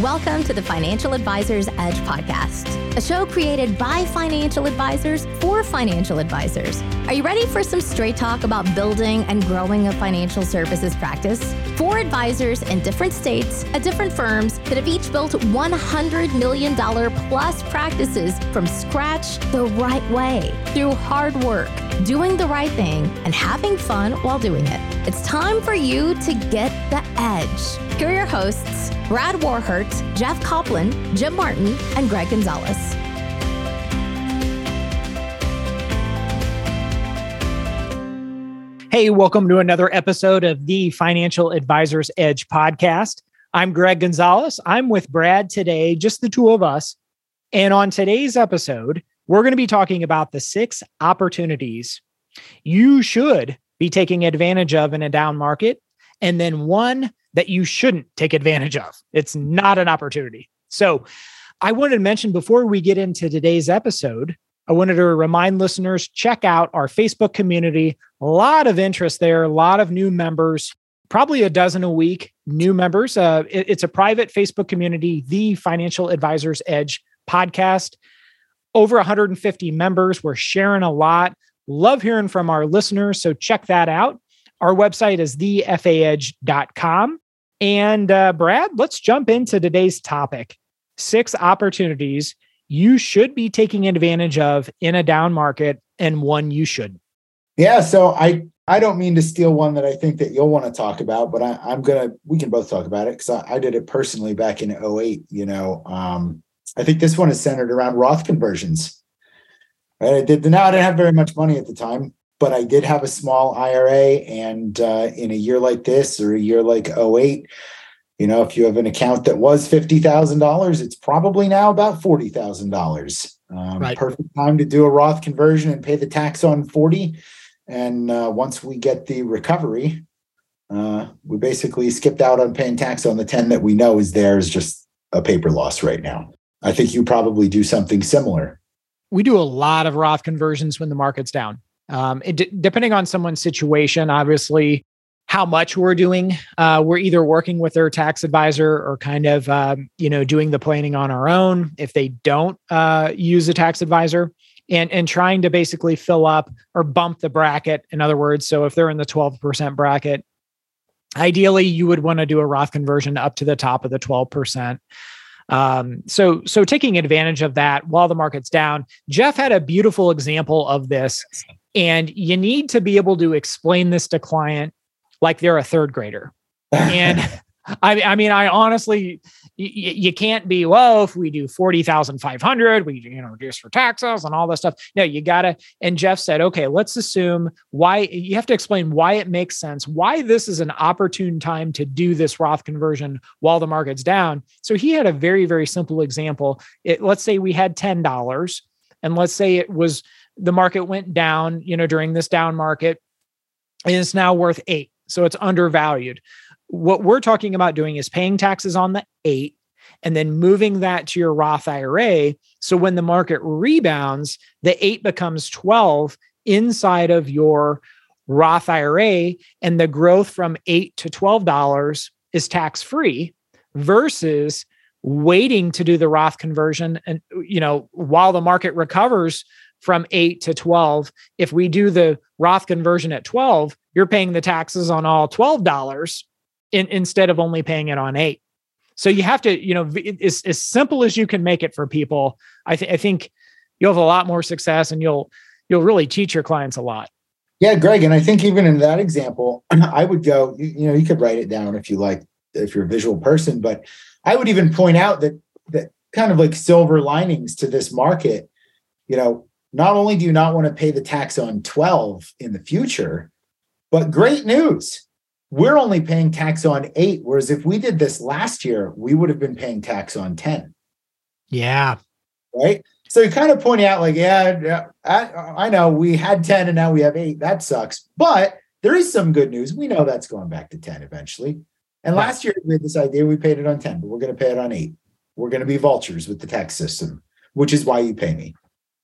Welcome to the Financial Advisors Edge podcast, a show created by financial advisors for financial advisors. Are you ready for some straight talk about building and growing a financial services practice? For advisors in different states at different firms that have each built $100 million plus practices from scratch the right way through hard work, doing the right thing, and having fun while doing it. It's time for you to get the edge. Here are your hosts, Brad Warhurt, Jeff Copland, Jim Martin, and Gregg Gonzalez. Hey, welcome to another episode of the Financial Advisors Edge podcast. I'm Gregg Gonzalez. I'm with Brad today, just the two of us. And on today's episode, we're going to be talking about the six opportunities you should be taking advantage of in a down market, and then one that you shouldn't take advantage of. It's not an opportunity. So, I wanted to mention before we get into today's episode, I wanted to remind listeners check out our Facebook community. A lot of interest there, a lot of new members, probably a dozen a week new members. Uh, it, it's a private Facebook community, the Financial Advisors Edge podcast. Over 150 members. We're sharing a lot. Love hearing from our listeners. So check that out. Our website is thefaedge.com. And uh, Brad, let's jump into today's topic six opportunities you should be taking advantage of in a down market and one you should. Yeah. So I, I don't mean to steal one that I think that you'll want to talk about, but I, am to, we can both talk about it because I, I, did it personally back in 08. You know, um, I think this one is centered around Roth conversions. Right? I did now I didn't have very much money at the time, but I did have a small IRA. And uh, in a year like this or a year like 08, you know, if you have an account that was $50,000, it's probably now about $40,000. Um, right. Perfect time to do a Roth conversion and pay the tax on 40. And uh, once we get the recovery, uh, we basically skipped out on paying tax on the 10 that we know is there is just a paper loss right now. I think you probably do something similar. We do a lot of Roth conversions when the market's down. Um, d- depending on someone's situation, obviously, how much we're doing, uh, we're either working with their tax advisor or kind of, um, you know, doing the planning on our own. If they don't uh, use a tax advisor, and and trying to basically fill up or bump the bracket. In other words, so if they're in the twelve percent bracket, ideally you would want to do a Roth conversion up to the top of the twelve percent. Um, so so taking advantage of that while the market's down. Jeff had a beautiful example of this and you need to be able to explain this to client like they're a third grader. And I, I mean, I honestly, y- you can't be, well, if we do 40,500, we, you know, reduce for taxes and all this stuff. No, you gotta, and Jeff said, okay, let's assume why you have to explain why it makes sense, why this is an opportune time to do this Roth conversion while the market's down. So he had a very, very simple example. It, let's say we had $10 and let's say it was the market went down, you know, during this down market, and it's now worth eight. So it's undervalued. What we're talking about doing is paying taxes on the eight and then moving that to your Roth IRA. So when the market rebounds, the eight becomes 12 inside of your Roth IRA, and the growth from eight to $12 is tax free versus waiting to do the Roth conversion and you know while the market recovers from 8 to 12 if we do the roth conversion at 12 you're paying the taxes on all $12 in, instead of only paying it on 8 so you have to you know as, as simple as you can make it for people I, th- I think you'll have a lot more success and you'll you'll really teach your clients a lot yeah gregg and i think even in that example i would go you, you know you could write it down if you like if you're a visual person but i would even point out that that kind of like silver linings to this market you know not only do you not want to pay the tax on 12 in the future, but great news. We're only paying tax on eight. Whereas if we did this last year, we would have been paying tax on 10. Yeah. Right. So you kind of point out, like, yeah, I, I know we had 10 and now we have eight. That sucks. But there is some good news. We know that's going back to 10 eventually. And last year we had this idea we paid it on 10, but we're going to pay it on eight. We're going to be vultures with the tax system, which is why you pay me.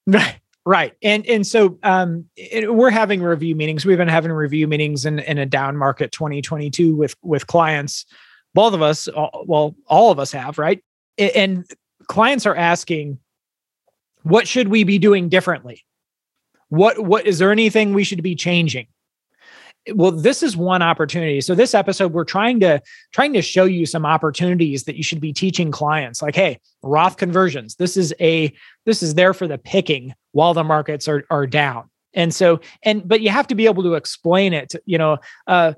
Right. Right. And and so um it, we're having review meetings. We've been having review meetings in in a down market 2022 with with clients both of us, well, all of us have, right? And clients are asking, what should we be doing differently? What what is there anything we should be changing? Well this is one opportunity. So this episode we're trying to trying to show you some opportunities that you should be teaching clients. Like hey roth conversions. This is a this is there for the picking while the markets are are down. And so and but you have to be able to explain it you know uh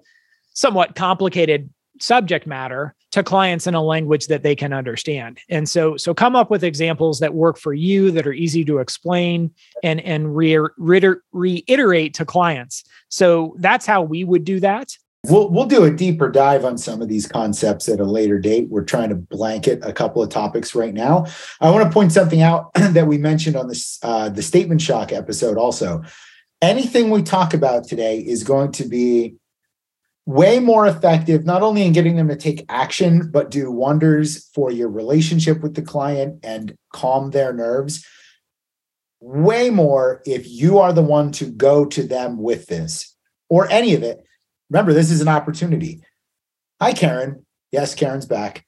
somewhat complicated subject matter to clients in a language that they can understand and so so come up with examples that work for you that are easy to explain and and re- re- reiterate to clients so that's how we would do that We'll, we'll do a deeper dive on some of these concepts at a later date. We're trying to blanket a couple of topics right now. I want to point something out that we mentioned on this uh, the statement shock episode. Also, anything we talk about today is going to be way more effective, not only in getting them to take action, but do wonders for your relationship with the client and calm their nerves. Way more if you are the one to go to them with this or any of it. Remember, this is an opportunity. Hi, Karen. Yes, Karen's back.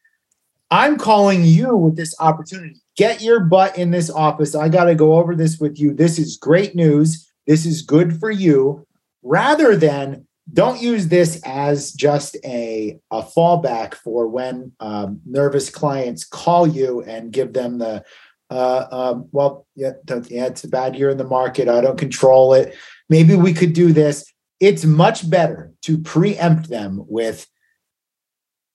I'm calling you with this opportunity. Get your butt in this office. I got to go over this with you. This is great news. This is good for you. Rather than don't use this as just a, a fallback for when um, nervous clients call you and give them the uh, um, well yeah, yeah it's a bad year in the market. I don't control it. Maybe we could do this. It's much better to preempt them with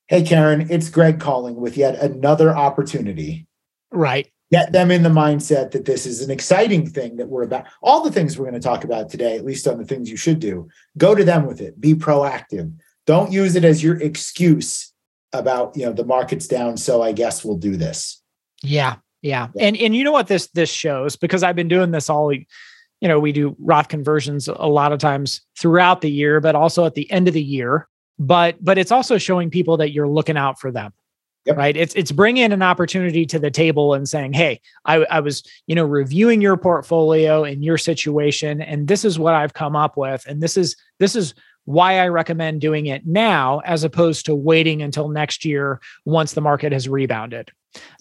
hey karen it's gregg calling with yet another opportunity. Right get them in the mindset that this is an exciting thing that we're about. All the things we're going to talk about today, at least on the things you should do, go to them with it. Be proactive. Don't use it as your excuse about, you know, the market's down, so I guess we'll do this. Yeah. Yeah. yeah. And and you know what this this shows because I've been doing this all you know, we do Roth conversions a lot of times throughout the year, but also at the end of the year. But but it's also showing people that you're looking out for them Yep. Right. It's it's bringing an opportunity to the table and saying, "Hey, I, I was you know reviewing your portfolio and your situation, and this is what I've come up with, and this is this is why I recommend doing it now as opposed to waiting until next year once the market has rebounded."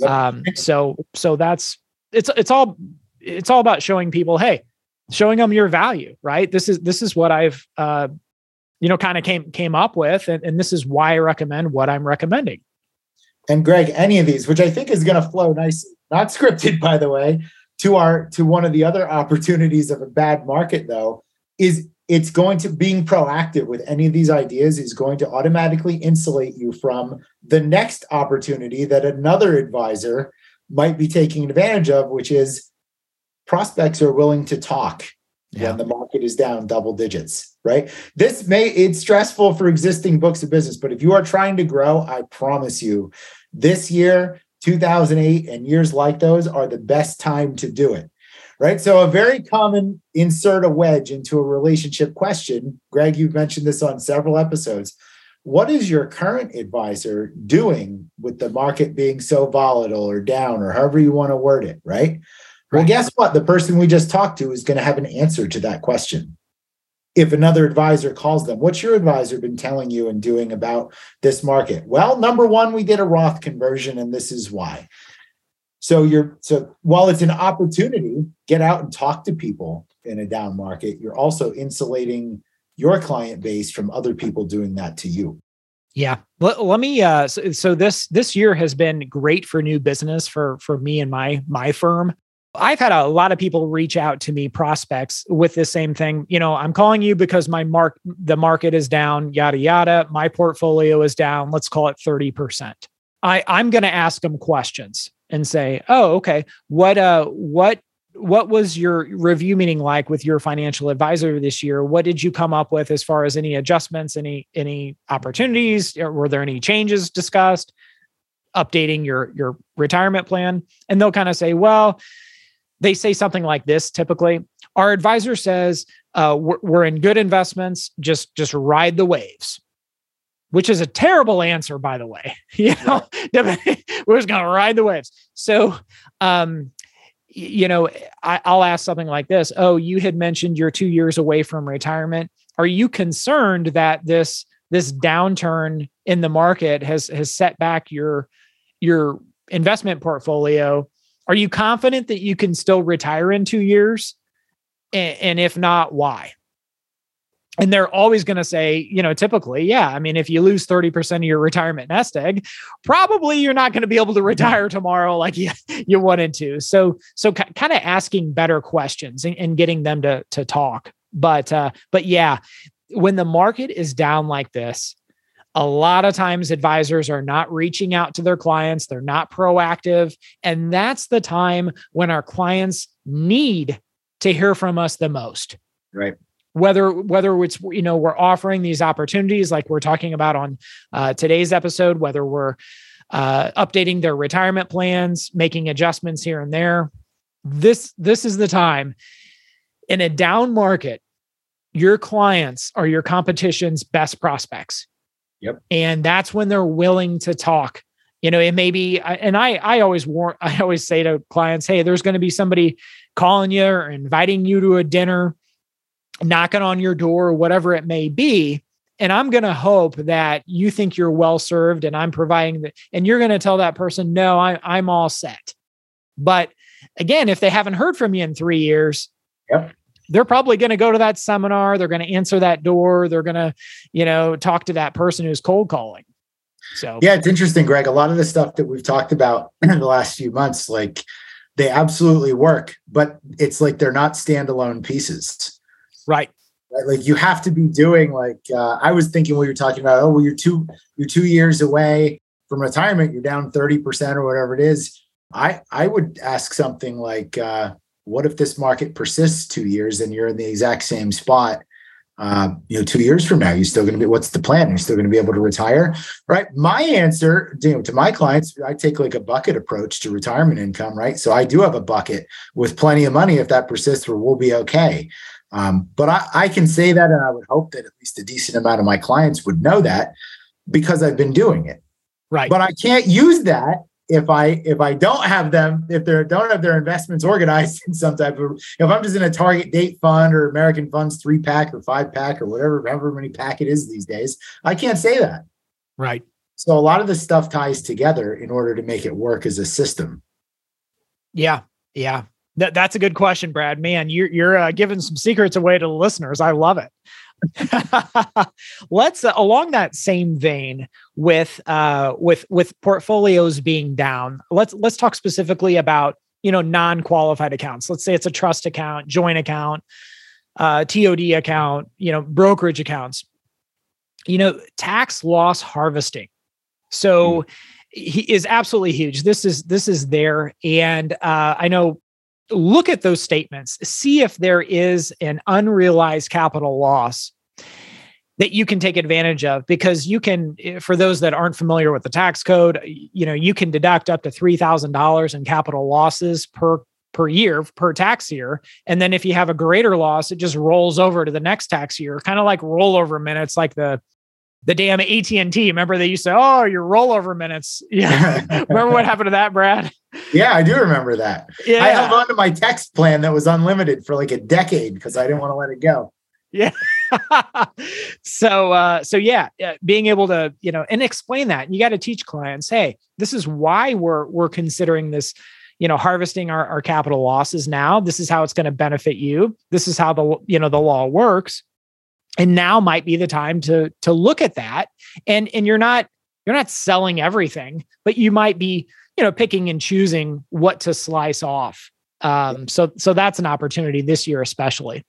Yep. Um, so so that's it's it's all it's all about showing people, hey, showing them your value, right? This is this is what I've uh, you know kind of came came up with, and, and this is why I recommend what I'm recommending and Gregg, any of these, which I think is going to flow nice, not scripted, by the way, to our to one of the other opportunities of a bad market, though, is it's going to being proactive with any of these ideas is going to automatically insulate you from the next opportunity that another advisor might be taking advantage of, which is prospects are willing to talk yeah. when the market is down double digits, right? This may, it's stressful for existing books of business, but if you are trying to grow, I promise you, this year, 2008, and years like those are the best time to do it, right? So, a very common insert a wedge into a relationship question. Gregg, you've mentioned this on several episodes. What is your current advisor doing with the market being so volatile or down, or however you want to word it, right? Well, guess what? The person we just talked to is going to have an answer to that question. If another advisor calls them, what's your advisor been telling you and doing about this market? Well, number one, we did a Roth conversion, and this is why. So you're so while it's an opportunity, get out and talk to people in a down market. You're also insulating your client base from other people doing that to you. Yeah. Let, let me uh so, so, this this year has been great for new business for for me and my my firm. I've had a lot of people reach out to me, prospects, with the same thing. You know, I'm calling you because my mark, the market is down, yada yada. My portfolio is down. Let's call it thirty percent. I I'm going to ask them questions and say, oh, okay, what uh, what what was your review meeting like with your financial advisor this year? What did you come up with as far as any adjustments, any any opportunities? Were there any changes discussed? Updating your your retirement plan, and they'll kind of say, well they say something like this typically our advisor says uh, we're, we're in good investments just just ride the waves which is a terrible answer by the way you know we're just going to ride the waves. So um you know I, i'll ask something like this oh you had mentioned you're two years away from retirement. Are you concerned that this this downturn in the market has has set back your your investment portfolio, are you confident that you can still retire in 2 years? And, and if not, why? and they're always going to say, you know, typically, yeah. I mean, if you lose 30% of your retirement nest egg, probably you're not going to be able to retire tomorrow like you, you wanted to. So, so k- kind of asking better questions and, and, getting them to, to talk. But, uh, but yeah, when the market is down like this, a lot of times advisors are not reaching out to their clients, they're not proactive. And that's the time when our clients need to hear from us the most. Right whether whether it's you know we're offering these opportunities like we're talking about on uh, today's episode whether we're uh, updating their retirement plans making adjustments here and there this this is the time in a down market your clients are your competition's best prospects yep. And that's when they're willing to talk. You know it may be and i i always warn i always say to clients hey there's going to be somebody calling you or inviting you to a dinner knocking on your door or whatever it may be and i'm going to hope that you think you're well served and i'm providing that and you're going to tell that person no I, i'm all set. But again if they haven't heard from you in three years yep. They're probably going to go to that seminar they're going to answer that door they're going to you know talk to that person who's cold calling so yeah it's interesting gregg a lot of the stuff that we've talked about in the last few months like they absolutely work but it's like they're not standalone pieces Right. Right. Like you have to be doing like uh, I was thinking when you're talking about, oh, well, you're two, you're two years away from retirement, you're down 30% or whatever it is. I I would ask something like, uh, what if this market persists two years and you're in the exact same spot? Uh, you know, two years from now, you're still going to be. What's the plan? You're still going to be able to retire, right? My answer, you know, to my clients, I take like a bucket approach to retirement income, right? So I do have a bucket with plenty of money. If that persists, where we'll be okay. Um, but I, I can say that, and I would hope that at least a decent amount of my clients would know that because I've been doing it. Right. But I can't use that if I if I don't have them, if they don't have their investments organized in some type of if I'm just in a target date fund or American funds three pack or five pack or whatever, however many pack it is these days, I can't say that. Right. So a lot of the stuff ties together in order to make it work as a system. Yeah. Yeah. That, that's a good question, Brad. Man, you're you're uh, giving some secrets away to the listeners. I love it. Let's uh, along that same vein with uh, with with portfolios being down. Let's let's talk specifically about you know non-qualified accounts. Let's say it's a trust account, joint account, uh, TOD account, you know brokerage accounts. You know tax loss harvesting. So. Mm. He is absolutely huge. This is this is there, and uh, I know look at those statements, see if there is an unrealized capital loss that you can take advantage of because you can eh, for those that aren't familiar with the tax code you know you can deduct up to $3000 in capital losses per per year per tax year. And then if you have a greater loss it just rolls over to the next tax year kind of like rollover minutes like the the damn AT&T. Remember they used to, oh, your rollover minutes. Yeah. remember what happened to that, Brad? Yeah, I do remember that. Yeah. I held on to my text plan that was unlimited for like a decade because I didn't want to let it go. Yeah. so uh so yeah, being able to, you know, and explain that. You got to teach clients, hey, this is why we're we're considering this you know harvesting our, our capital losses now this is how it's going to benefit you this is how the you know the law works and now might be the time to to look at that. And and you're not you're not selling everything but you might be you know picking and choosing what to slice off. Um so so that's an opportunity this year especially.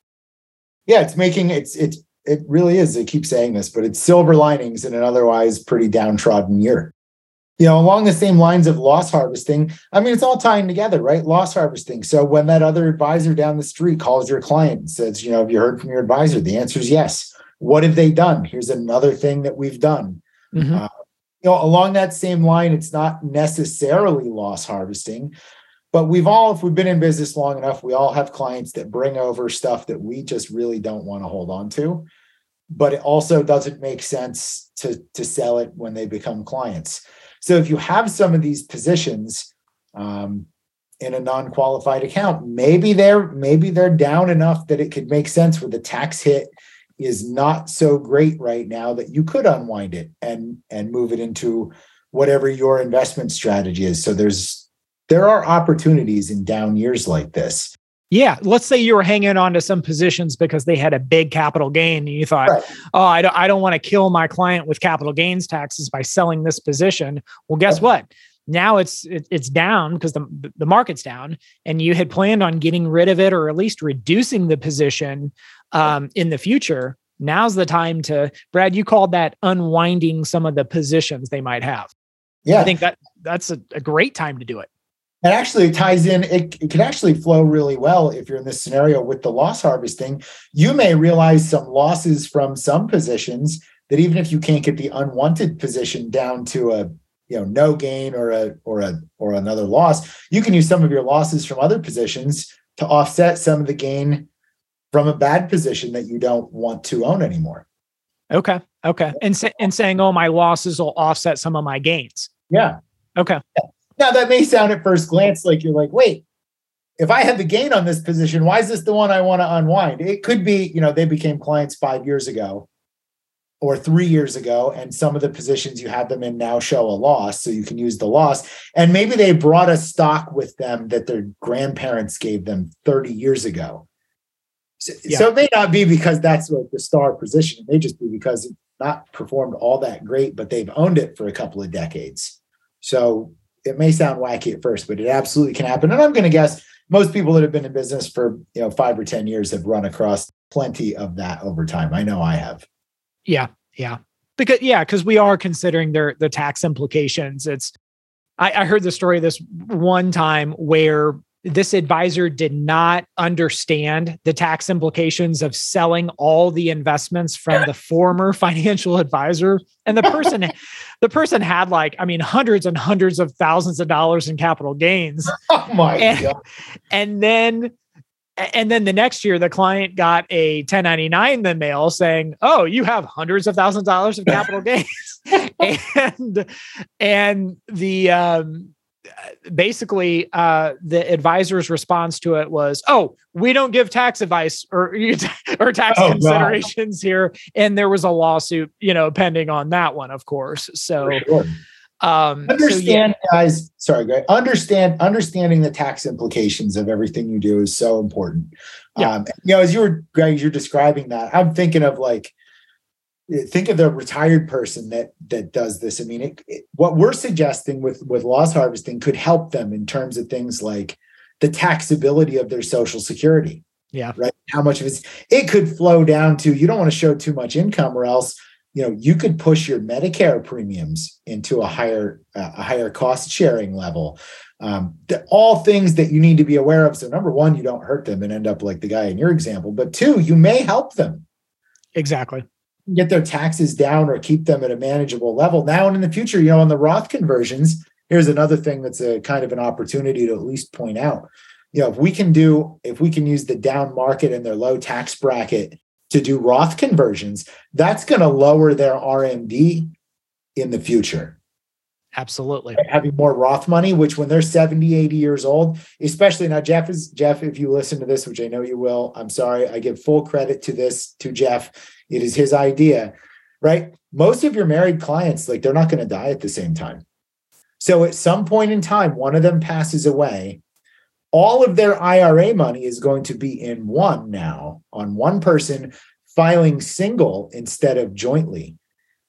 Yeah it's making it's it's it really is. I keep saying this but it's silver linings in an otherwise pretty downtrodden year you know, along the same lines of loss harvesting, I mean, it's all tying together, right? Loss harvesting. So when that other advisor down the street calls your client and says, you know, have you heard from your advisor? The answer is yes. What have they done? Here's another thing that we've done. Mm-hmm. Uh, you know, along that same line, it's not necessarily loss harvesting, but we've all, if we've been in business long enough, we all have clients that bring over stuff that we just really don't want to hold on to. But it also doesn't make sense to, to sell it when they become clients. So if you have some of these positions um, in a non-qualified account, maybe they're maybe they're down enough that it could make sense where the tax hit is not so great right now that you could unwind it and and move it into whatever your investment strategy is. So there's there are opportunities in down years like this. Yeah, let's say you were hanging on to some positions because they had a big capital gain, and you thought, right. "Oh, I don't, I don't want to kill my client with capital gains taxes by selling this position." Well, guess what? Now it's it, it's down because the the market's down, and you had planned on getting rid of it or at least reducing the position um, in the future. Now's the time to, Brad. You called that unwinding some of the positions they might have. Yeah, I think that that's a, a great time to do it. And actually, it ties in, it, it can actually flow really well if you're in this scenario with the loss harvesting. You may realize some losses from some positions that even if you can't get the unwanted position down to a you know no gain or a or a or another loss, you can use some of your losses from other positions to offset some of the gain from a bad position that you don't want to own anymore. Okay. Okay. And and saying, oh, my losses will offset some of my gains. Yeah. Okay. Yeah. Now that may sound at first glance like you're like, wait, if I had the gain on this position, why is this the one I want to unwind? It could be, you know, they became clients five years ago or three years ago, and some of the positions you have them in now show a loss. So you can use the loss. And maybe they brought a stock with them that their grandparents gave them 30 years ago. So, yeah. so it may not be because that's like the star position. It may just be because it's not performed all that great, but they've owned it for a couple of decades. So it may sound wacky at first, but it absolutely can happen. And I'm going to guess most people that have been in business for you know five or ten years have run across plenty of that over time. I know I have. Yeah, yeah, because yeah, because we are considering their the tax implications. It's I, I heard the story this one time where this advisor did not understand the tax implications of selling all the investments from the former financial advisor. And the person the person had like i mean hundreds and hundreds of thousands of dollars in capital gains. Oh my and, god. and then and then the next year the client got a 1099 in the mail saying oh you have hundreds of thousands of dollars of capital gains. And and the um basically uh, the advisor's response to it was, "Oh, we don't give tax advice or or tax oh, considerations God. here," and there was a lawsuit, you know, pending on that one, of course. So. Sure. Um, understand, so yeah. guys. Sorry, guys. Understand, understanding the tax implications of everything you do is so important. Yeah. Um, you know, as you were, guys, you're describing that. I'm thinking of like, think of the retired person that that does this. I mean it, it, what we're suggesting with with loss harvesting could help them in terms of things like the taxability of their social security yeah. right? How much of it it could flow down to you don't want to show too much income or else you know you could push your medicare premiums into a higher uh, a higher cost sharing level. Um, the, all things that you need to be aware of. So number one you don't hurt them and end up like the guy in your example but two you may help them. Exactly get their taxes down or keep them at a manageable level. Now and in the future you know on the roth conversions here's another thing that's a kind of an opportunity to at least point out. You know if we can do if we can use the down market and their low tax bracket to do roth conversions that's going to lower their rmd in the future. Absolutely. Having more roth money which when they're 70 80 years old especially now jeff is jeff if you listen to this which i know you will i'm sorry i give full credit to this to jeff it is his idea, right? Most of your married clients, like they're not going to die at the same time. So at some point in time, one of them passes away. All of their IRA money is going to be in one now on one person filing single instead of jointly.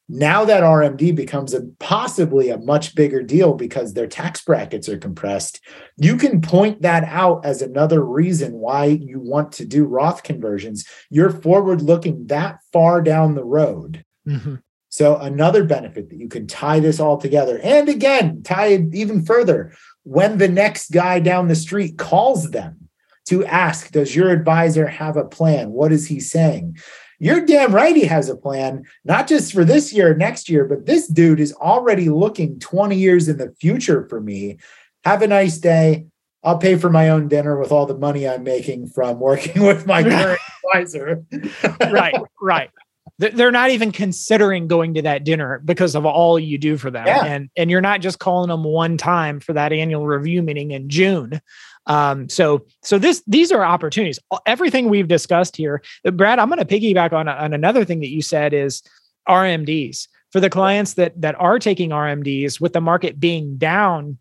Now that RMD becomes a possibly a much bigger deal because their tax brackets are compressed. You can point that out as another reason why you want to do Roth conversions. You're forward looking that far down the road. Mm-hmm. So another benefit that you can tie this all together. And again, tie it even further. When the next guy down the street calls them to ask, does your advisor have a plan? What is he saying? You're damn right he has a plan, not just for this year, next year, but this dude is already looking 20 years in the future for me. Have a nice day. I'll pay for my own dinner with all the money I'm making from working with my current advisor. right, right. they're not even considering going to that dinner because of all you do for them yeah. and and you're not just calling them one time for that annual review meeting in june um, so so this these are opportunities. Everything we've discussed here uh, brad i'm going to piggyback on, on another thing that you said is rmds for the clients that that are taking rmds with the market being down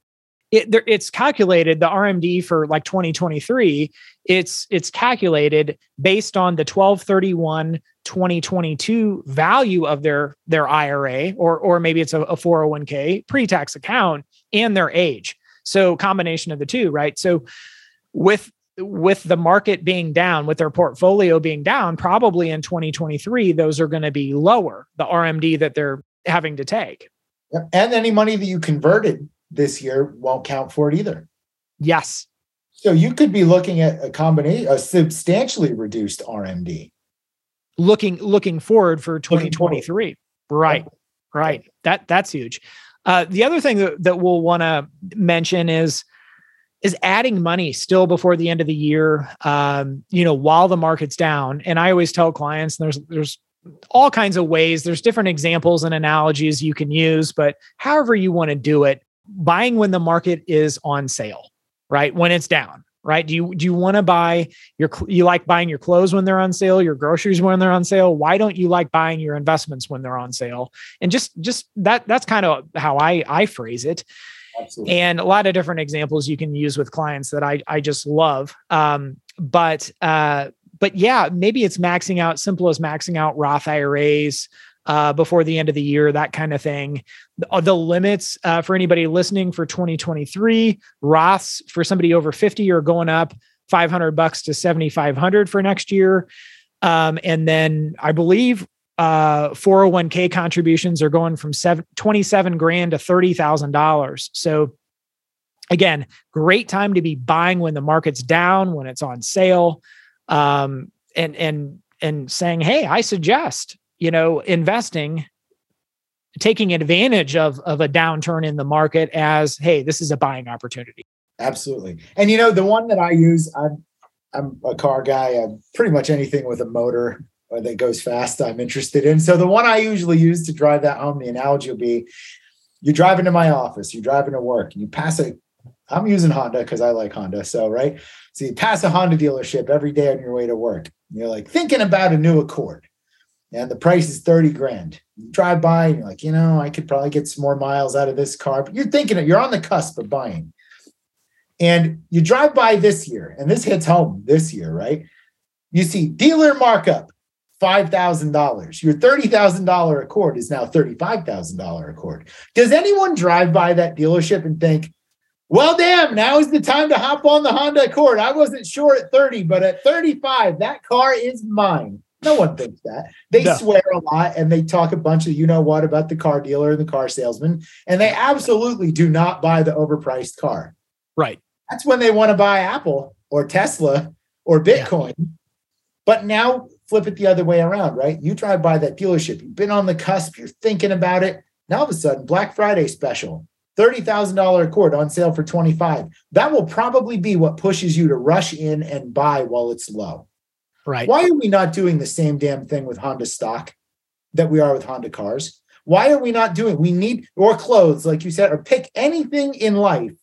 it, it's calculated the RMD for like 2023 it's it's calculated based on the 1231 2022 value of their their IRA or or maybe it's a, a 401k pre-tax account and their age so combination of the two right so with with the market being down with their portfolio being down probably in 2023 those are going to be lower the RMD that they're having to take and any money that you converted this year won't count for it either. Yes. So you could be looking at a combination, a substantially reduced RMD. Looking looking forward for 2023. Forward. Right. Right. That that's huge. Uh, the other thing that, that we'll want to mention is is adding money still before the end of the year um, you know while the market's down and i always tell clients there's there's all kinds of ways there's different examples and analogies you can use but however you want to do it buying when the market is on sale, right? When it's down, right? Do you do you want to buy your you like buying your clothes when they're on sale, your groceries when they're on sale? Why don't you like buying your investments when they're on sale? And just just that that's kind of how I I phrase it. Absolutely. And a lot of different examples you can use with clients that I I just love. Um, but uh, but yeah, maybe it's maxing out, simple as maxing out Roth IRAs, uh, before the end of the year, that kind of thing. The, uh, the limits uh, for anybody listening for 2023, Roths for somebody over 50 are going up 500 bucks to 7,500 for next year. Um, and then I believe uh, 401k contributions are going from seven, 27 grand to $30,000. So again, great time to be buying when the market's down, when it's on sale. Um, and, and, and saying, Hey, I suggest you know, investing, taking advantage of of a downturn in the market as, hey, this is a buying opportunity. Absolutely. And you know, the one that I use, I'm I'm a car guy. I'm pretty much anything with a motor or that goes fast, I'm interested in. So the one I usually use to drive that home, the analogy will be you drive into my office, you drive into work, and you pass a I'm using Honda because I like Honda. So, right. So you pass a Honda dealership every day on your way to work. You're like thinking about a new Accord and the price is 30 grand. You drive by and you're like, you know, I could probably get some more miles out of this car, but you're thinking it, you're on the cusp of buying. And you drive by this year, and this hits home this year, right? You see dealer markup, $5,000. Your $30,000 Accord is now $35,000 Accord. Does anyone drive by that dealership and think, well, damn, now is the time to hop on the Honda Accord. I wasn't sure at 30, but at 35, that car is mine. No one thinks that. They no. swear a lot and they talk a bunch of you know what about the car dealer and the car salesman, and they absolutely do not buy the overpriced car. Right. That's when they want to buy Apple or Tesla or Bitcoin. Yeah. But now flip it the other way around, right? You drive by that dealership, you've been on the cusp, you're thinking about it. Now all of a sudden, Black Friday special, $30,000 Accord on sale for 25. That will probably be what pushes you to rush in and buy while it's low. Right. Why are we not doing the same damn thing with Honda stock that we are with Honda cars? Why are we not doing? We need or clothes, like you said, or pick anything in life.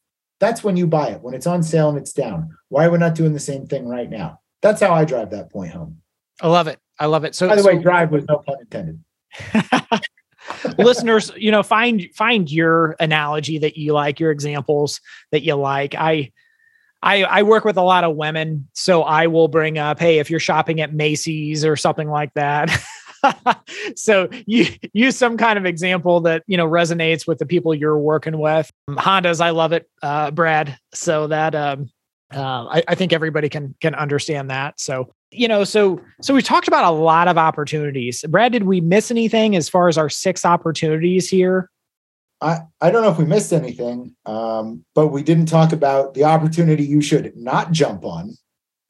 That's when you buy it when it's on sale and it's down. Why are we not doing the same thing right now? That's how I drive that point home. I love it. I love it. So, by the so, way, drive with no pun intended. listeners, you know, find find your analogy that you like, your examples that you like. I I, I work with a lot of women, so I will bring up, hey, if you're shopping at Macy's or something like that. so you use some kind of example that you know resonates with the people you're working with. Hondas, I love it, uh, Brad. So that um, uh, I, I think everybody can can understand that. So you know, so so we talked about a lot of opportunities. Brad, did we miss anything as far as our six opportunities here? I, I don't know if we missed anything, um, but we didn't talk about the opportunity you should not jump on.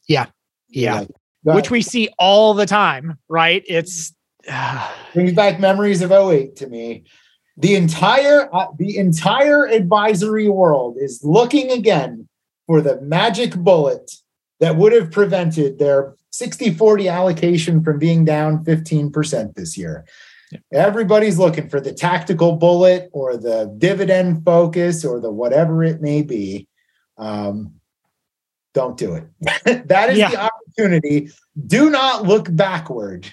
Yeah. Yeah. Like, Which we see all the time, right? It's uh, brings back memories of 08 to me. The entire uh, the entire advisory world is looking again for the magic bullet that would have prevented their 60 40 allocation from being down 15% this year. Yeah. Everybody's looking for the tactical bullet or the dividend focus or the whatever it may be. Um, don't do it. that is yeah. the opportunity. Do not look backward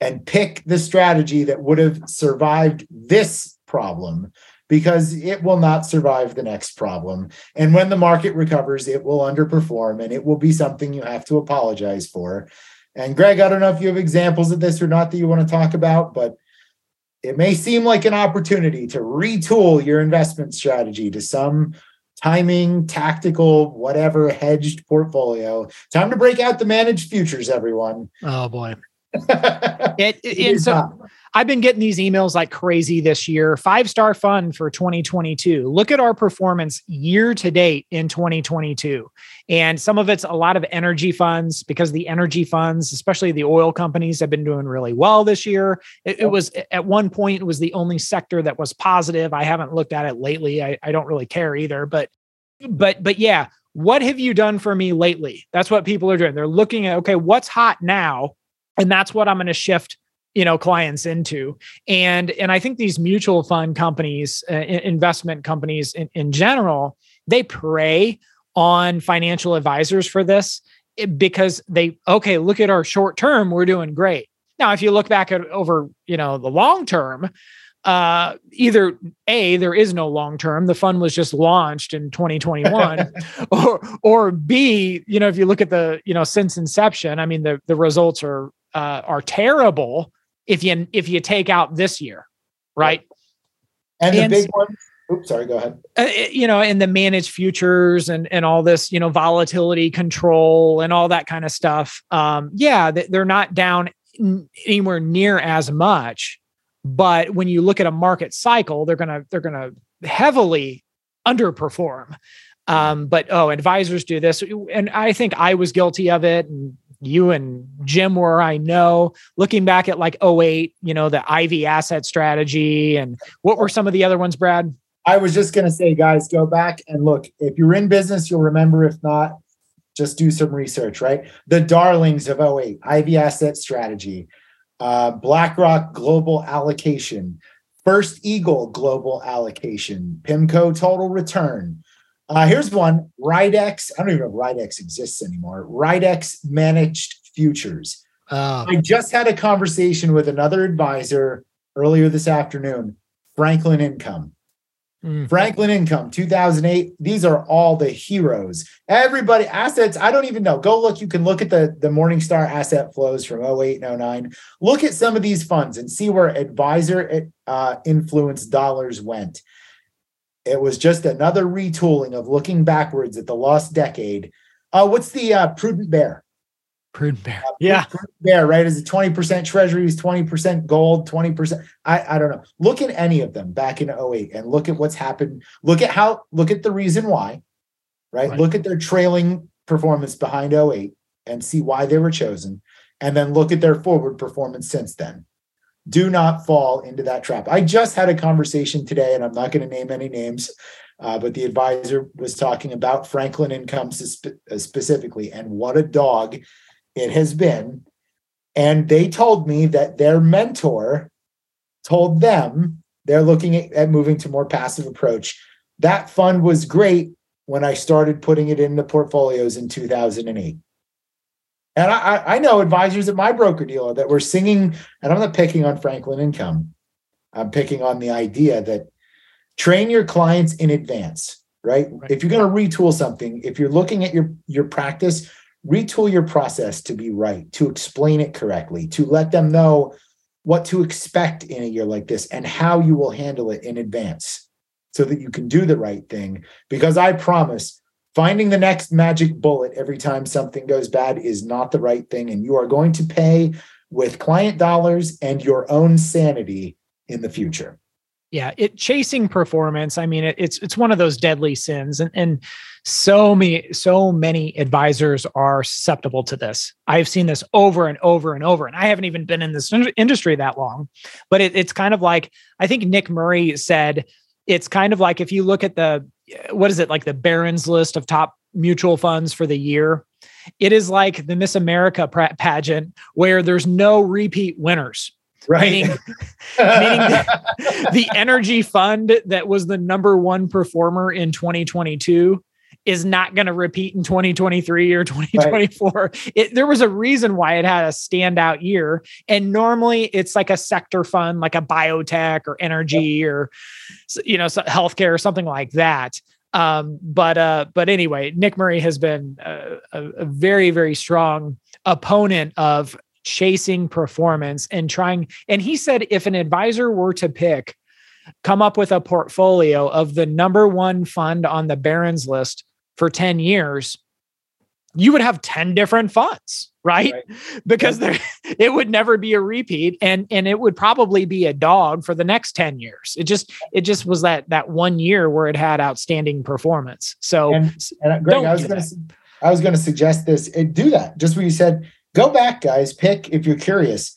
and pick the strategy that would have survived this problem because it will not survive the next problem. And when the market recovers, it will underperform and it will be something you have to apologize for. And Gregg, I don't know if you have examples of this or not that you want to talk about, but it may seem like an opportunity to retool your investment strategy to some timing, tactical, whatever hedged portfolio. Time to break out the managed futures, everyone. Oh boy. it, it, it so I've been getting these emails like crazy this year. Five star fund for 2022. Look at our performance year to date in 2022. And some of it's a lot of energy funds because the energy funds, especially the oil companies, have been doing really well this year. It, it was at one point, it was the only sector that was positive. I haven't looked at it lately. I, I don't really care either. But, but, but yeah, what have you done for me lately? That's what people are doing. They're looking at, okay, what's hot now? and that's what i'm going to shift you know clients into. And and i think these mutual fund companies uh, investment companies in, in general they prey on financial advisors for this eh, because they okay look at our short term we're doing great. Now if you look back at over you know the long term uh, either a there is no long term the fund was just launched in 2021 or or b you know if you look at the you know since inception i mean the the results are uh, are terrible if you if you take out this year, right? And the and, big one. Oops, sorry. Go ahead. Uh, you know, and the managed futures and and all this, you know, volatility control and all that kind of stuff. Um, yeah, they're not down anywhere near as much, but when you look at a market cycle, they're gonna they're gonna heavily underperform. Um, but oh, advisors do this, and I think I was guilty of it, and you and Jim were, I know, looking back at like 08, you know, the Ivy asset strategy. And what were some of the other ones, Brad? I was just going to say, guys, go back and look. If you're in business, you'll remember. If not, just do some research, right? The darlings of 08, Ivy asset strategy, uh, BlackRock global allocation, First Eagle global allocation, PIMCO total return, uh, here's one Rydex. I don't even know if Rydex exists anymore. Rydex managed futures. Oh. I just had a conversation with another advisor earlier this afternoon, Franklin Income. Mm. Franklin Income, 2008. These are all the heroes. Everybody, assets, I don't even know. Go look. You can look at the, the Morningstar asset flows from 08 and 09. Look at some of these funds and see where advisor uh, influence dollars went. It was just another retooling of looking backwards at the lost decade. Uh, what's the uh, prudent bear? Prudent bear. Uh, yeah. Prudent bear, right? Is it 20% treasuries, 20% gold, 20%? I, I don't know. Look at any of them back in 08 and look at what's happened. Look at how, look at the reason why, right? right. Look at their trailing performance behind 08 and see why they were chosen. And then look at their forward performance since then do not fall into that trap. I just had a conversation today, and I'm not going to name any names, uh, but the advisor was talking about Franklin Income spe- uh, specifically and what a dog it has been. And they told me that their mentor told them they're looking at, at moving to more passive approach. That fund was great when I started putting it in the portfolios in 2008. And I, I know advisors at my broker dealer that were singing, and I'm not picking on Franklin Income. I'm picking on the idea that train your clients in advance, right? right. If you're going to retool something, if you're looking at your your practice, retool your process to be right, to explain it correctly, to let them know what to expect in a year like this and how you will handle it in advance so that you can do the right thing. Because I promise finding the next magic bullet every time something goes bad is not the right thing. And you are going to pay with client dollars and your own sanity in the future. Yeah, it chasing performance. I mean, it, it's it's one of those deadly sins, and and so many so many advisors are susceptible to this. I've seen this over and over and over, and I haven't even been in this industry that long. But it, it's kind of like I think Nick Murray said it's kind of like if you look at the what is it like the Barron's list of top mutual funds for the year it is like the Miss America pageant where there's no repeat winners. Right. Meaning, meaning the, the energy fund that was the number one performer in 2022 is not going to repeat in 2023 or 2024. Right. It, there was a reason why it had a standout year. And normally it's like a sector fund, like a biotech or energy yep. or, you know, healthcare or something like that. Um, but uh, but anyway, Nick Murray has been a, a, a very very strong opponent of chasing performance and trying. And he said if an advisor were to pick, come up with a portfolio of the number one fund on the Barron's list for 10 years, you would have 10 different funds, right? right. Because there it would never be a repeat and and it would probably be a dog for the next 10 years. It just it just was that that one year where it had outstanding performance. So and, and uh, Gregg, I was going to I was going to suggest this. It, do that. Just what you said, go back guys, pick if you're curious.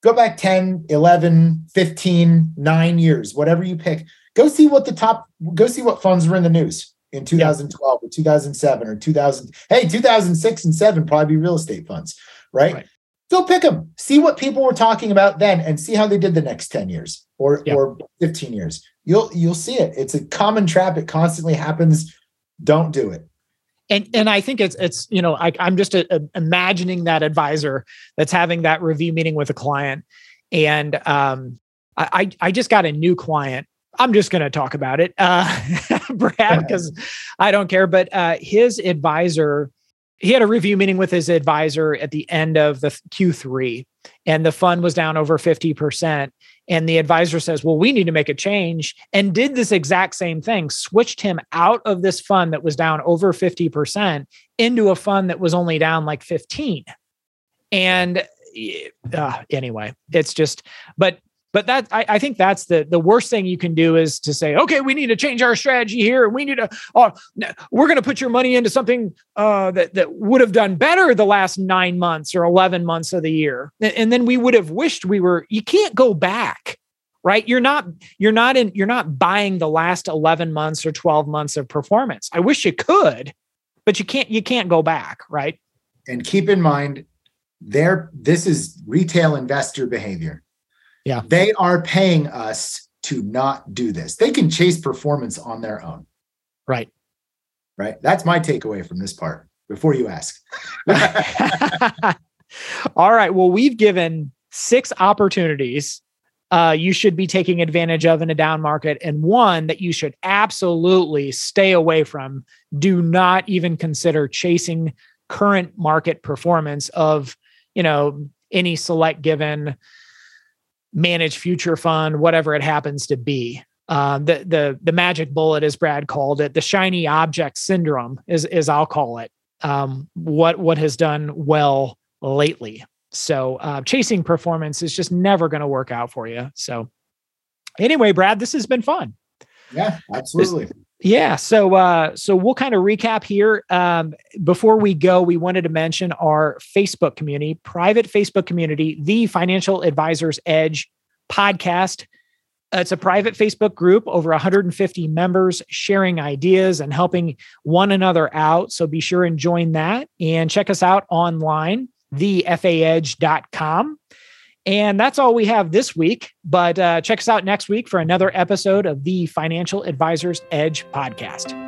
Go back 10, 11, 15, 9 years, whatever you pick. Go see what the top go see what funds were in the news in 2012 or 2007 or 2000. Hey, 2006 and 7 probably be real estate funds, right? right? Go pick them. See what people were talking about then and see how they did the next 10 years or or 15 years. You'll you'll see it. It's a common trap. It constantly happens. Don't do it. And and I think it's it's you know I, I'm just a, a, imagining that advisor that's having that review meeting with a client, and um, I I just got a new client I'm just going to talk about it, uh, Brad, because I don't care. But uh, his advisor, he had a review meeting with his advisor at the end of the Q3, and the fund was down over 50%. And the advisor says, Well, we need to make a change, and did this exact same thing, switched him out of this fund that was down over 50% into a fund that was only down like 15. And uh, anyway, it's just, but but that I, I, think that's the the worst thing you can do is to say okay we need to change our strategy here. And we need to oh we're going to put your money into something uh, that that would have done better the last nine months or 11 months of the year. And, and then we would have wished we were you can't go back right? You're not you're not in you're not buying the last 11 months or 12 months of performance. I wish you could but you can't you can't go back right? And keep in mind there this is retail investor behavior yeah. They are paying us to not do this. They can chase performance on their own. Right. Right. That's my takeaway from this part before you ask. All right. Well, we've given six opportunities uh, you should be taking advantage of in a down market, and one that you should absolutely stay away from. Do not even consider chasing current market performance of, you know, any select given manage future fund, whatever it happens to be. Um, the the the magic bullet, as Brad called it, the shiny object syndrome, is is I'll call it. Um, what what has done well lately. So uh, chasing performance is just never going to work out for you. So anyway, Brad, this has been fun. Yeah, absolutely. This, yeah. So uh, so we'll kind of recap here. Um, before we go, we wanted to mention our Facebook community, private Facebook community, the Financial Advisors Edge podcast. It's a private Facebook group, over 150 members sharing ideas and helping one another out. So be sure and join that and check us out online, thefaedge.com. And that's all we have this week. But uh, check us out next week for another episode of the Financial Advisors Edge podcast.